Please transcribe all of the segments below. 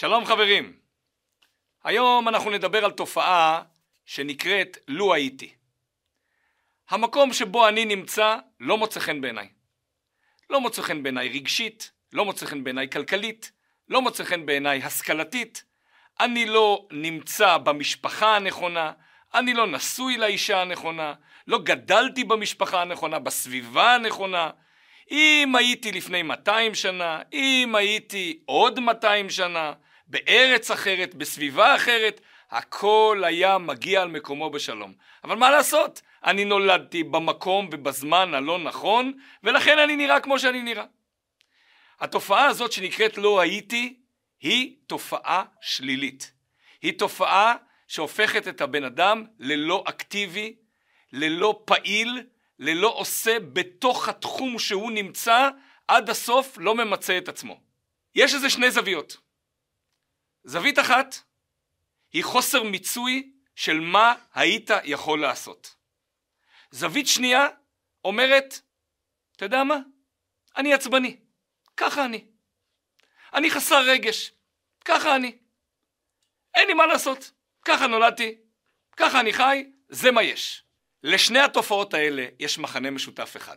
שלום חברים, היום אנחנו נדבר על תופעה שנקראת לו הייתי. המקום שבו אני נמצא לא מוצא חן בעיניי. לא מוצא חן בעיניי רגשית, לא מוצא חן בעיניי כלכלית, לא מוצא חן בעיניי השכלתית, אני לא נמצא במשפחה הנכונה, אני לא נשוי לאישה הנכונה, לא גדלתי במשפחה הנכונה, בסביבה הנכונה. אם הייתי לפני 200 שנה, אם הייתי עוד 200 שנה, בארץ אחרת, בסביבה אחרת, הכל היה מגיע על מקומו בשלום. אבל מה לעשות? אני נולדתי במקום ובזמן הלא נכון, ולכן אני נראה כמו שאני נראה. התופעה הזאת שנקראת לא הייתי, היא תופעה שלילית. היא תופעה שהופכת את הבן אדם ללא אקטיבי, ללא פעיל, ללא עושה בתוך התחום שהוא נמצא, עד הסוף לא ממצה את עצמו. יש לזה שני זוויות. זווית אחת היא חוסר מיצוי של מה היית יכול לעשות. זווית שנייה אומרת, אתה יודע מה? אני עצבני, ככה אני. אני חסר רגש, ככה אני. אין לי מה לעשות, ככה נולדתי, ככה אני חי, זה מה יש. לשני התופעות האלה יש מחנה משותף אחד.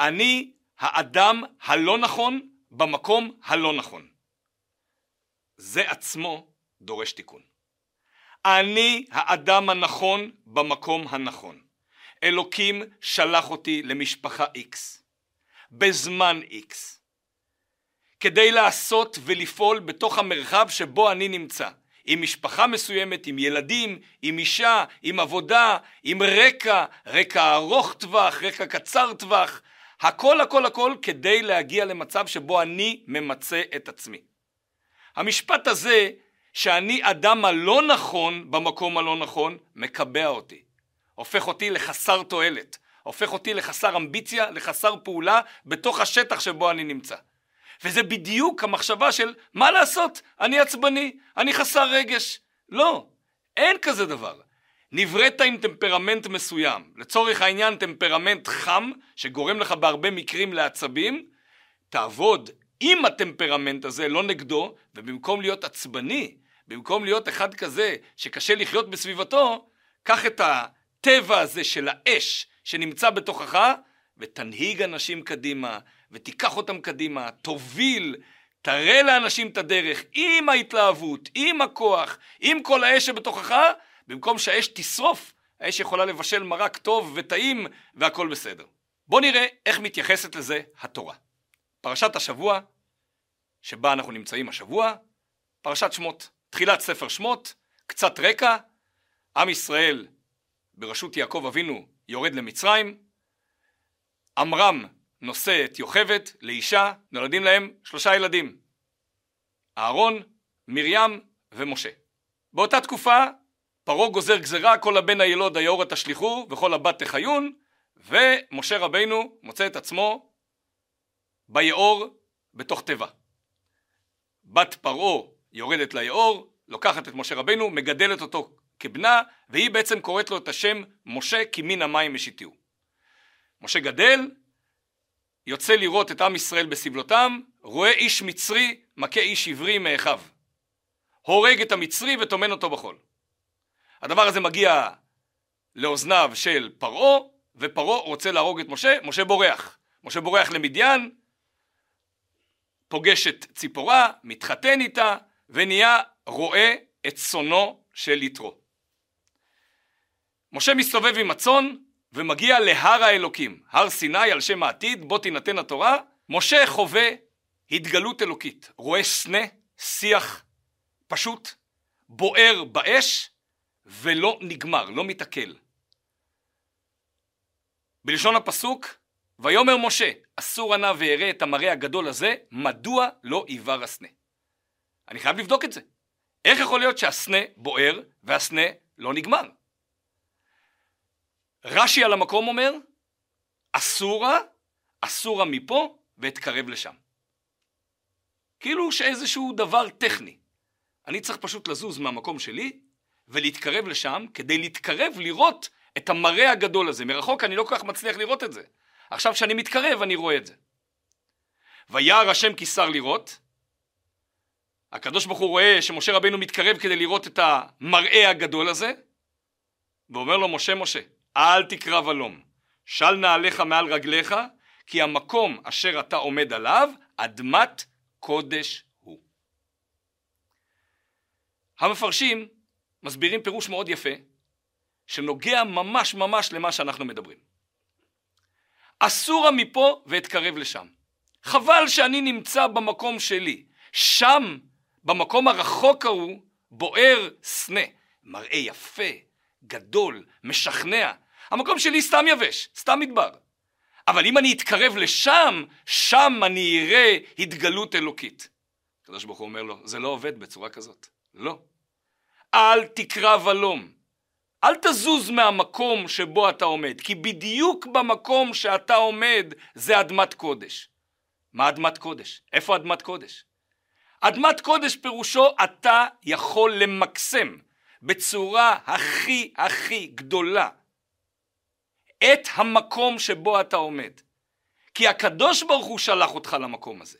אני האדם הלא נכון במקום הלא נכון. זה עצמו דורש תיקון. אני האדם הנכון במקום הנכון. אלוקים שלח אותי למשפחה X, בזמן X, כדי לעשות ולפעול בתוך המרחב שבו אני נמצא. עם משפחה מסוימת, עם ילדים, עם אישה, עם עבודה, עם רקע, רקע ארוך טווח, רקע קצר טווח, הכל הכל הכל כדי להגיע למצב שבו אני ממצה את עצמי. המשפט הזה שאני אדם הלא נכון במקום הלא נכון מקבע אותי, הופך אותי לחסר תועלת, הופך אותי לחסר אמביציה, לחסר פעולה בתוך השטח שבו אני נמצא. וזה בדיוק המחשבה של מה לעשות, אני עצבני, אני חסר רגש. לא, אין כזה דבר. נבראת עם טמפרמנט מסוים, לצורך העניין טמפרמנט חם, שגורם לך בהרבה מקרים לעצבים, תעבוד עם הטמפרמנט הזה, לא נגדו, ובמקום להיות עצבני, במקום להיות אחד כזה שקשה לחיות בסביבתו, קח את הטבע הזה של האש שנמצא בתוכך, ותנהיג אנשים קדימה, ותיקח אותם קדימה, תוביל, תראה לאנשים את הדרך עם ההתלהבות, עם הכוח, עם כל האש שבתוכך, במקום שהאש תשרוף, האש יכולה לבשל מרק טוב וטעים והכל בסדר. בואו נראה איך מתייחסת לזה התורה. פרשת השבוע, שבה אנחנו נמצאים השבוע, פרשת שמות, תחילת ספר שמות, קצת רקע, עם ישראל בראשות יעקב אבינו יורד למצרים, עמרם נושא את יוכבד לאישה, נולדים להם שלושה ילדים, אהרון, מרים ומשה. באותה תקופה פרעה גוזר גזרה כל הבן הילוד היאורה תשליכו וכל הבת תחיון ומשה רבינו מוצא את עצמו ביאור בתוך תיבה. בת פרעה יורדת ליאור, לוקחת את משה רבינו, מגדלת אותו כבנה והיא בעצם קוראת לו את השם משה כי מן המים משיתיהו. משה גדל, יוצא לראות את עם ישראל בסבלותם, רואה איש מצרי מכה איש עברי מאחיו. הורג את המצרי וטומן אותו בחול. הדבר הזה מגיע לאוזניו של פרעה, ופרעה רוצה להרוג את משה, משה בורח. משה בורח למדיין, פוגש את ציפורה, מתחתן איתה, ונהיה רואה את צונו של יתרו. משה מסתובב עם הצאן, ומגיע להר האלוקים, הר סיני על שם העתיד, בו תינתן התורה, משה חווה התגלות אלוקית, רואה סנה, שיח פשוט, בוער באש, ולא נגמר, לא מתעכל. בלשון הפסוק, ויאמר משה, אסור ענה ואראה את המראה הגדול הזה, מדוע לא עיוור הסנה? אני חייב לבדוק את זה. איך יכול להיות שהסנה בוער והסנה לא נגמר? רש"י על המקום אומר, אסורה, אסורה מפה ואתקרב לשם. כאילו שאיזשהו דבר טכני. אני צריך פשוט לזוז מהמקום שלי ולהתקרב לשם כדי להתקרב לראות את המראה הגדול הזה. מרחוק אני לא כל כך מצליח לראות את זה. עכשיו כשאני מתקרב אני רואה את זה. וירא השם כי שר לראות, הקדוש ברוך הוא רואה שמשה רבינו מתקרב כדי לראות את המראה הגדול הזה, ואומר לו, משה, משה, אל תקרב הלום, של נעליך מעל רגליך, כי המקום אשר אתה עומד עליו, אדמת קודש הוא. המפרשים מסבירים פירוש מאוד יפה, שנוגע ממש ממש למה שאנחנו מדברים. אסורה מפה ואתקרב לשם. חבל שאני נמצא במקום שלי. שם, במקום הרחוק ההוא, בוער סנה. מראה יפה, גדול, משכנע. המקום שלי סתם יבש, סתם מדבר. אבל אם אני אתקרב לשם, שם אני אראה התגלות אלוקית. הקדוש ברוך הוא אומר לו, זה לא עובד בצורה כזאת. לא. אל תקרב הלום. אל תזוז מהמקום שבו אתה עומד, כי בדיוק במקום שאתה עומד זה אדמת קודש. מה אדמת קודש? איפה אדמת קודש? אדמת קודש פירושו אתה יכול למקסם בצורה הכי הכי גדולה את המקום שבו אתה עומד. כי הקדוש ברוך הוא שלח אותך למקום הזה.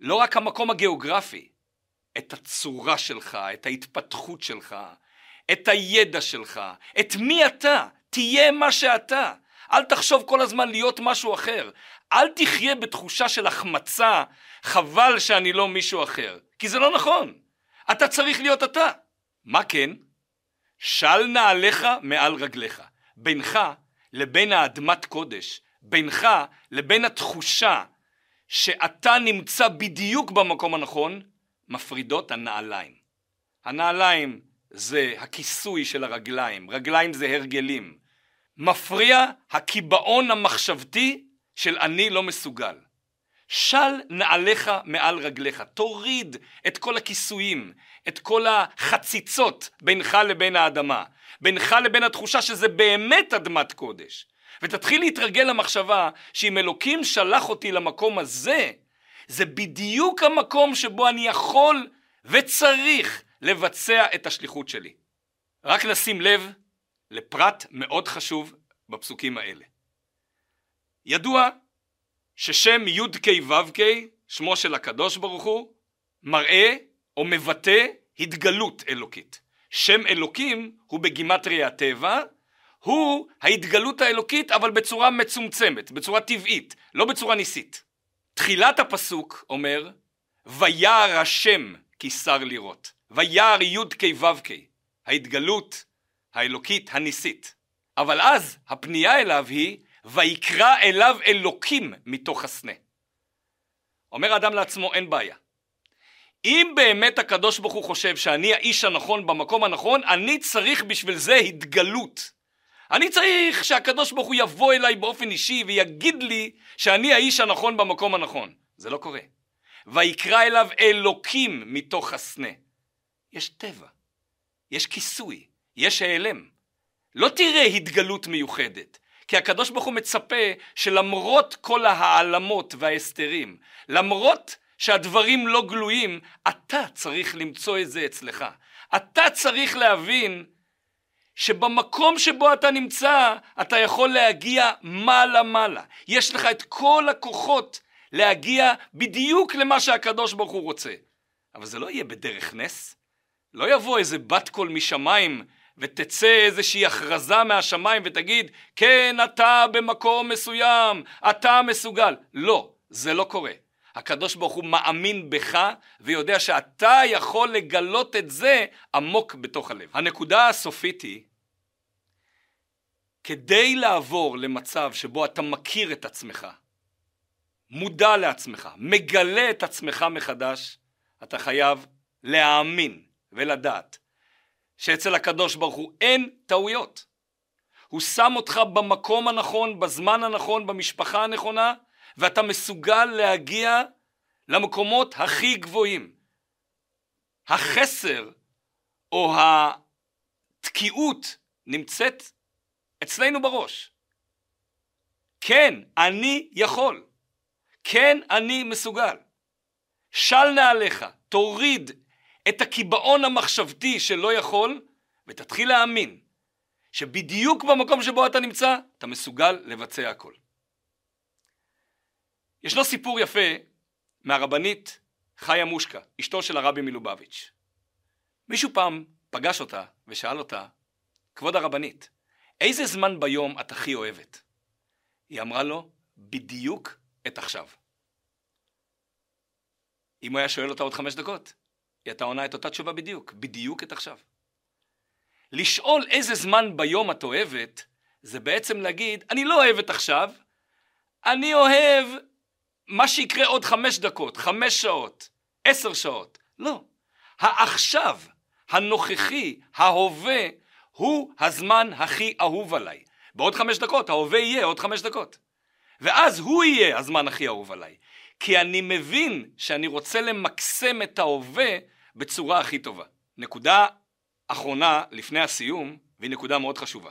לא רק המקום הגיאוגרפי, את הצורה שלך, את ההתפתחות שלך, את הידע שלך, את מי אתה, תהיה מה שאתה. אל תחשוב כל הזמן להיות משהו אחר. אל תחיה בתחושה של החמצה, חבל שאני לא מישהו אחר. כי זה לא נכון. אתה צריך להיות אתה. מה כן? של נעליך מעל רגליך. בינך לבין האדמת קודש, בינך לבין התחושה שאתה נמצא בדיוק במקום הנכון, מפרידות הנעליים. הנעליים זה הכיסוי של הרגליים, רגליים זה הרגלים. מפריע הקיבעון המחשבתי של אני לא מסוגל. של נעליך מעל רגליך, תוריד את כל הכיסויים, את כל החציצות בינך לבין האדמה, בינך לבין התחושה שזה באמת אדמת קודש, ותתחיל להתרגל למחשבה שאם אלוקים שלח אותי למקום הזה, זה בדיוק המקום שבו אני יכול וצריך לבצע את השליחות שלי. רק נשים לב לפרט מאוד חשוב בפסוקים האלה. ידוע ששם י"ק ו"ק, שמו של הקדוש ברוך הוא, מראה או מבטא התגלות אלוקית. שם אלוקים הוא בגימטריה הטבע, הוא ההתגלות האלוקית אבל בצורה מצומצמת, בצורה טבעית, לא בצורה ניסית. תחילת הפסוק אומר וירא השם כי שר לראות. וירא י"ק ו"ק, ההתגלות האלוקית הניסית. אבל אז הפנייה אליו היא ויקרא אליו אלוקים מתוך הסנה. אומר האדם לעצמו אין בעיה. אם באמת הקדוש ברוך הוא חושב שאני האיש הנכון במקום הנכון, אני צריך בשביל זה התגלות. אני צריך שהקדוש ברוך הוא יבוא אליי באופן אישי ויגיד לי שאני האיש הנכון במקום הנכון. זה לא קורה. ויקרא אליו אלוקים מתוך הסנה. יש טבע, יש כיסוי, יש העלם. לא תראה התגלות מיוחדת, כי הקדוש ברוך הוא מצפה שלמרות כל ההעלמות וההסתרים, למרות שהדברים לא גלויים, אתה צריך למצוא את זה אצלך. אתה צריך להבין שבמקום שבו אתה נמצא, אתה יכול להגיע מעלה-מעלה. יש לך את כל הכוחות להגיע בדיוק למה שהקדוש ברוך הוא רוצה. אבל זה לא יהיה בדרך נס. לא יבוא איזה בת קול משמיים ותצא איזושהי הכרזה מהשמיים ותגיד, כן, אתה במקום מסוים, אתה מסוגל. לא, זה לא קורה. הקדוש ברוך הוא מאמין בך ויודע שאתה יכול לגלות את זה עמוק בתוך הלב. הנקודה הסופית היא, כדי לעבור למצב שבו אתה מכיר את עצמך, מודע לעצמך, מגלה את עצמך מחדש, אתה חייב להאמין ולדעת שאצל הקדוש ברוך הוא אין טעויות. הוא שם אותך במקום הנכון, בזמן הנכון, במשפחה הנכונה, ואתה מסוגל להגיע למקומות הכי גבוהים. החסר או התקיעות נמצאת אצלנו בראש. כן, אני יכול. כן, אני מסוגל. של נעליך, תוריד את הקיבעון המחשבתי שלא יכול, ותתחיל להאמין שבדיוק במקום שבו אתה נמצא, אתה מסוגל לבצע הכל. ישנו סיפור יפה מהרבנית חיה מושקה, אשתו של הרבי מלובביץ'. מישהו פעם פגש אותה ושאל אותה, כבוד הרבנית, איזה זמן ביום את הכי אוהבת? היא אמרה לו, בדיוק את עכשיו. אם הוא היה שואל אותה עוד חמש דקות, היא הייתה עונה את אותה תשובה בדיוק, בדיוק את עכשיו. לשאול איזה זמן ביום את אוהבת, זה בעצם להגיד, אני לא אוהבת עכשיו, אני אוהב מה שיקרה עוד חמש דקות, חמש שעות, עשר שעות. לא. העכשיו, הנוכחי, ההווה, הוא הזמן הכי אהוב עליי. בעוד חמש דקות, ההווה יהיה עוד חמש דקות. ואז הוא יהיה הזמן הכי אהוב עליי. כי אני מבין שאני רוצה למקסם את ההווה בצורה הכי טובה. נקודה אחרונה לפני הסיום, והיא נקודה מאוד חשובה.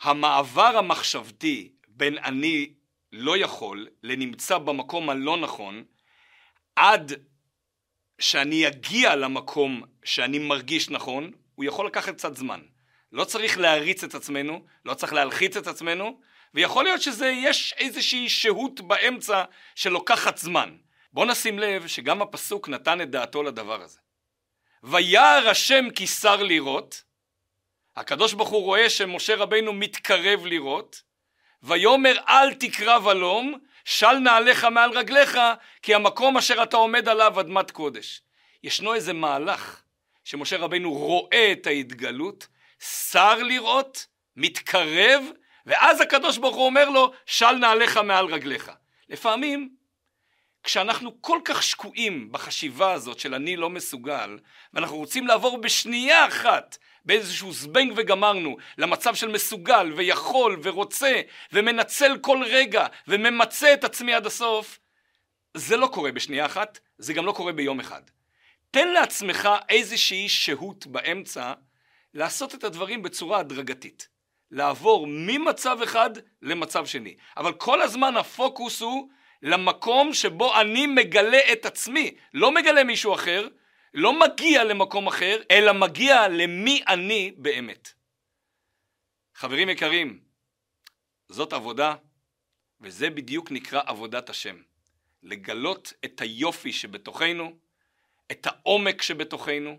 המעבר המחשבתי בין אני לא יכול לנמצא במקום הלא נכון עד שאני אגיע למקום שאני מרגיש נכון, הוא יכול לקחת קצת זמן. לא צריך להריץ את עצמנו, לא צריך להלחיץ את עצמנו, ויכול להיות שיש איזושהי שהות באמצע שלוקחת זמן. בוא נשים לב שגם הפסוק נתן את דעתו לדבר הזה. וירא השם כי שר לראות, הקדוש ברוך הוא רואה שמשה רבינו מתקרב לראות, ויאמר אל תקרב הלום, של נעליך מעל רגליך, כי המקום אשר אתה עומד עליו אדמת קודש. ישנו איזה מהלך שמשה רבינו רואה את ההתגלות, שר לראות, מתקרב, ואז הקדוש ברוך הוא אומר לו, של נעליך מעל רגליך. לפעמים, כשאנחנו כל כך שקועים בחשיבה הזאת של אני לא מסוגל, ואנחנו רוצים לעבור בשנייה אחת באיזשהו זבנג וגמרנו למצב של מסוגל ויכול ורוצה ומנצל כל רגע וממצה את עצמי עד הסוף, זה לא קורה בשנייה אחת, זה גם לא קורה ביום אחד. תן לעצמך איזושהי שהות באמצע לעשות את הדברים בצורה הדרגתית. לעבור ממצב אחד למצב שני. אבל כל הזמן הפוקוס הוא למקום שבו אני מגלה את עצמי, לא מגלה מישהו אחר, לא מגיע למקום אחר, אלא מגיע למי אני באמת. חברים יקרים, זאת עבודה, וזה בדיוק נקרא עבודת השם. לגלות את היופי שבתוכנו, את העומק שבתוכנו,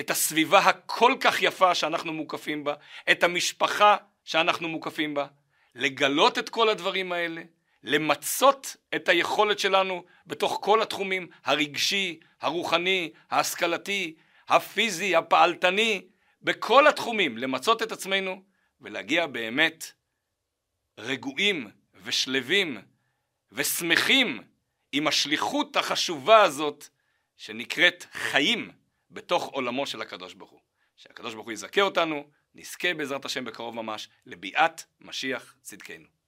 את הסביבה הכל כך יפה שאנחנו מוקפים בה, את המשפחה שאנחנו מוקפים בה, לגלות את כל הדברים האלה, למצות את היכולת שלנו בתוך כל התחומים, הרגשי, הרוחני, ההשכלתי, הפיזי, הפעלתני, בכל התחומים, למצות את עצמנו ולהגיע באמת רגועים ושלווים ושמחים עם השליחות החשובה הזאת שנקראת חיים בתוך עולמו של הקדוש ברוך הוא. שהקדוש ברוך הוא יזכה אותנו, נזכה בעזרת השם בקרוב ממש לביאת משיח צדקנו.